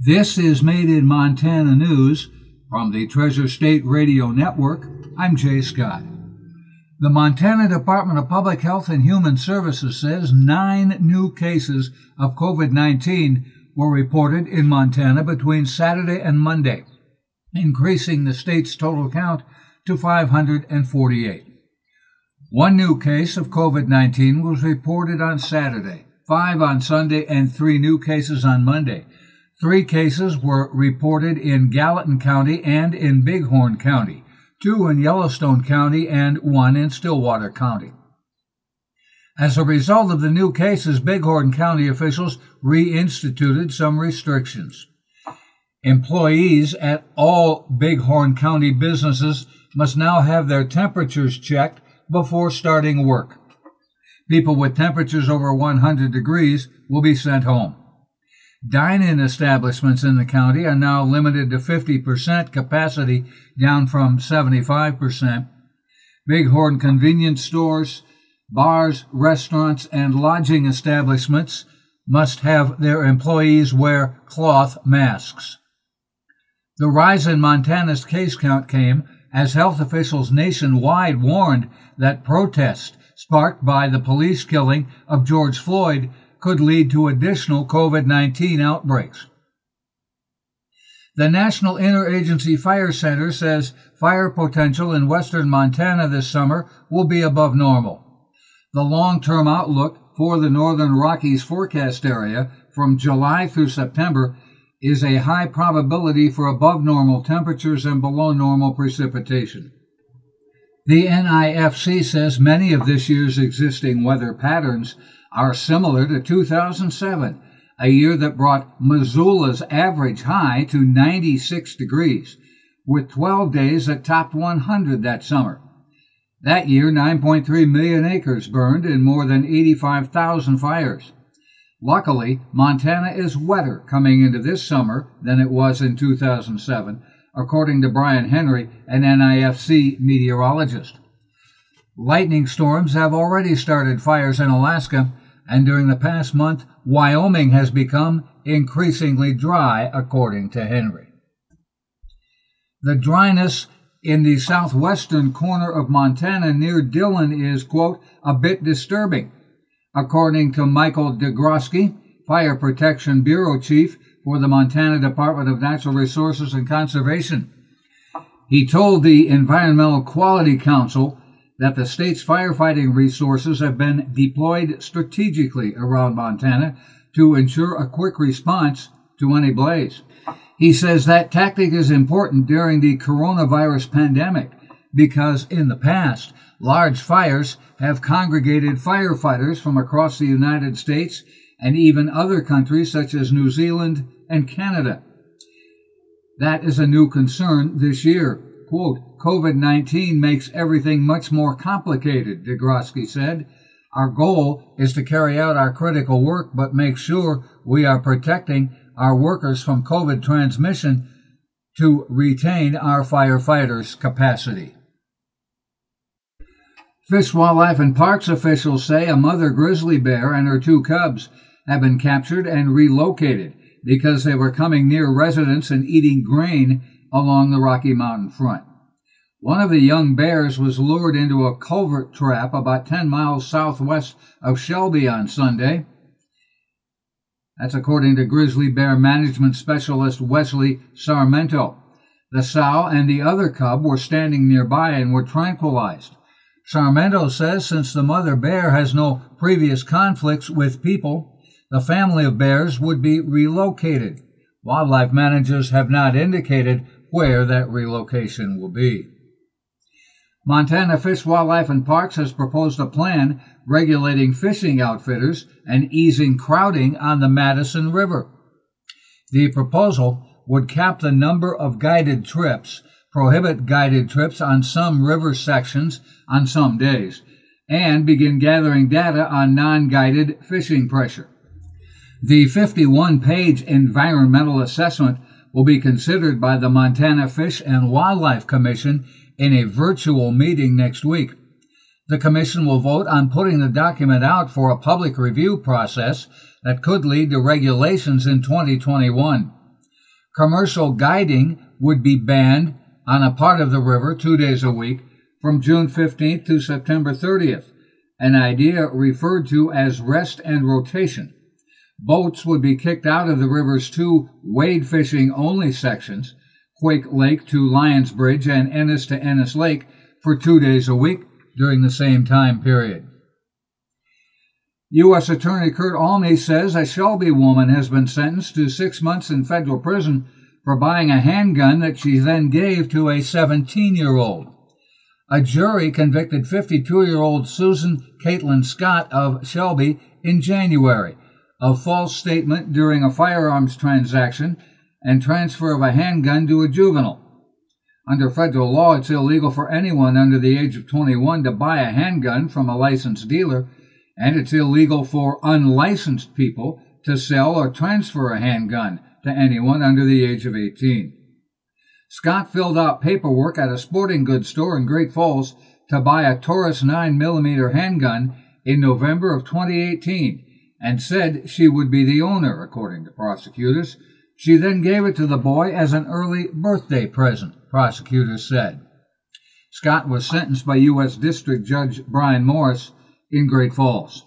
This is Made in Montana News from the Treasure State Radio Network. I'm Jay Scott. The Montana Department of Public Health and Human Services says nine new cases of COVID 19 were reported in Montana between Saturday and Monday, increasing the state's total count to 548. One new case of COVID 19 was reported on Saturday, five on Sunday, and three new cases on Monday. Three cases were reported in Gallatin County and in Bighorn County, two in Yellowstone County, and one in Stillwater County. As a result of the new cases, Bighorn County officials reinstituted some restrictions. Employees at all Bighorn County businesses must now have their temperatures checked before starting work. People with temperatures over 100 degrees will be sent home. Dine-in establishments in the county are now limited to 50% capacity, down from 75%. Bighorn convenience stores, bars, restaurants, and lodging establishments must have their employees wear cloth masks. The rise in Montana's case count came as health officials nationwide warned that protests sparked by the police killing of George Floyd could lead to additional COVID 19 outbreaks. The National Interagency Fire Center says fire potential in western Montana this summer will be above normal. The long term outlook for the northern Rockies forecast area from July through September is a high probability for above normal temperatures and below normal precipitation. The NIFC says many of this year's existing weather patterns are similar to 2007, a year that brought Missoula's average high to 96 degrees, with 12 days that topped 100 that summer. That year, 9.3 million acres burned in more than 85,000 fires. Luckily, Montana is wetter coming into this summer than it was in 2007, according to Brian Henry, an NIFC meteorologist. Lightning storms have already started fires in Alaska, and during the past month, Wyoming has become increasingly dry, according to Henry. The dryness in the southwestern corner of Montana near Dillon is, quote, a bit disturbing according to Michael DeGrosky, Fire Protection Bureau Chief for the Montana Department of Natural Resources and Conservation. He told the Environmental Quality Council that the state's firefighting resources have been deployed strategically around Montana to ensure a quick response to any blaze. He says that tactic is important during the coronavirus pandemic because in the past, Large fires have congregated firefighters from across the United States and even other countries such as New Zealand and Canada. That is a new concern this year. Quote, COVID 19 makes everything much more complicated, DeGrosky said. Our goal is to carry out our critical work, but make sure we are protecting our workers from COVID transmission to retain our firefighters' capacity. Fish, Wildlife, and Parks officials say a mother grizzly bear and her two cubs have been captured and relocated because they were coming near residents and eating grain along the Rocky Mountain front. One of the young bears was lured into a culvert trap about 10 miles southwest of Shelby on Sunday. That's according to grizzly bear management specialist Wesley Sarmento. The sow and the other cub were standing nearby and were tranquilized. Sarmento says since the mother bear has no previous conflicts with people, the family of bears would be relocated. Wildlife managers have not indicated where that relocation will be. Montana Fish, Wildlife, and Parks has proposed a plan regulating fishing outfitters and easing crowding on the Madison River. The proposal would cap the number of guided trips prohibit guided trips on some river sections on some days, and begin gathering data on non guided fishing pressure. The 51 page environmental assessment will be considered by the Montana Fish and Wildlife Commission in a virtual meeting next week. The Commission will vote on putting the document out for a public review process that could lead to regulations in 2021. Commercial guiding would be banned on a part of the river two days a week from June 15th to September 30th, an idea referred to as rest and rotation. Boats would be kicked out of the river's two wade fishing only sections, Quake Lake to Lyons Bridge and Ennis to Ennis Lake, for two days a week during the same time period. U.S. Attorney Kurt Alme says a Shelby woman has been sentenced to six months in federal prison for buying a handgun that she then gave to a 17 year old. A jury convicted 52 year old Susan Caitlin Scott of Shelby in January of false statement during a firearms transaction and transfer of a handgun to a juvenile. Under federal law, it's illegal for anyone under the age of 21 to buy a handgun from a licensed dealer, and it's illegal for unlicensed people to sell or transfer a handgun to anyone under the age of 18. Scott filled out paperwork at a sporting goods store in Great Falls to buy a Taurus 9mm handgun in November of 2018 and said she would be the owner, according to prosecutors. She then gave it to the boy as an early birthday present, prosecutors said. Scott was sentenced by U.S. District Judge Brian Morris in Great Falls.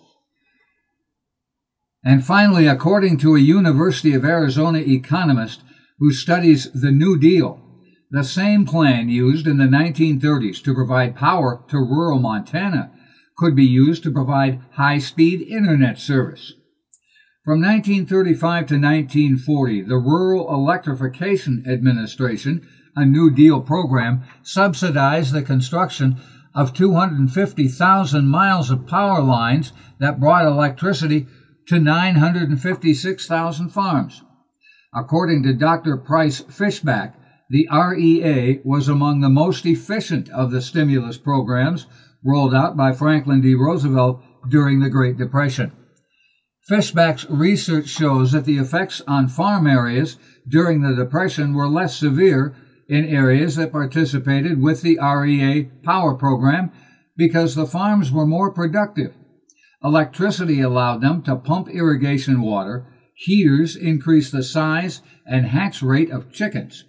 And finally, according to a University of Arizona economist who studies the New Deal, the same plan used in the 1930s to provide power to rural Montana could be used to provide high speed internet service. From 1935 to 1940, the Rural Electrification Administration, a New Deal program, subsidized the construction of 250,000 miles of power lines that brought electricity to 956,000 farms. According to Dr. Price Fishback, the REA was among the most efficient of the stimulus programs rolled out by Franklin D. Roosevelt during the Great Depression. Fishback's research shows that the effects on farm areas during the Depression were less severe in areas that participated with the REA power program because the farms were more productive. Electricity allowed them to pump irrigation water, heaters increased the size and hatch rate of chickens.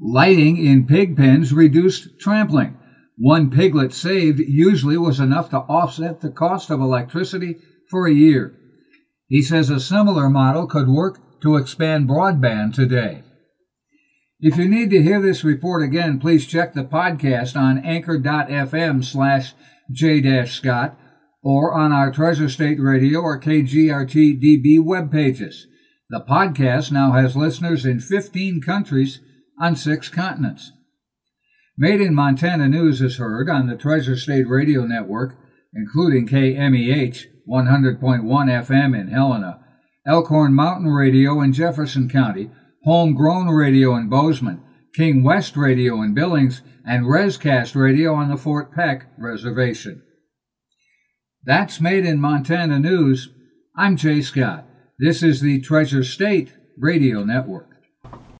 Lighting in pig pens reduced trampling. One piglet saved usually was enough to offset the cost of electricity for a year. He says a similar model could work to expand broadband today. If you need to hear this report again, please check the podcast on anchor.fm slash j-scott or on our Treasure State Radio or KGRT DB web pages. The podcast now has listeners in 15 countries on six continents. Made in Montana News is heard on the Treasure State Radio Network, including KMEH 100.1 FM in Helena, Elkhorn Mountain Radio in Jefferson County, Homegrown Radio in Bozeman, King West Radio in Billings, and Rescast Radio on the Fort Peck Reservation. That's Made in Montana News. I'm Jay Scott. This is the Treasure State Radio Network.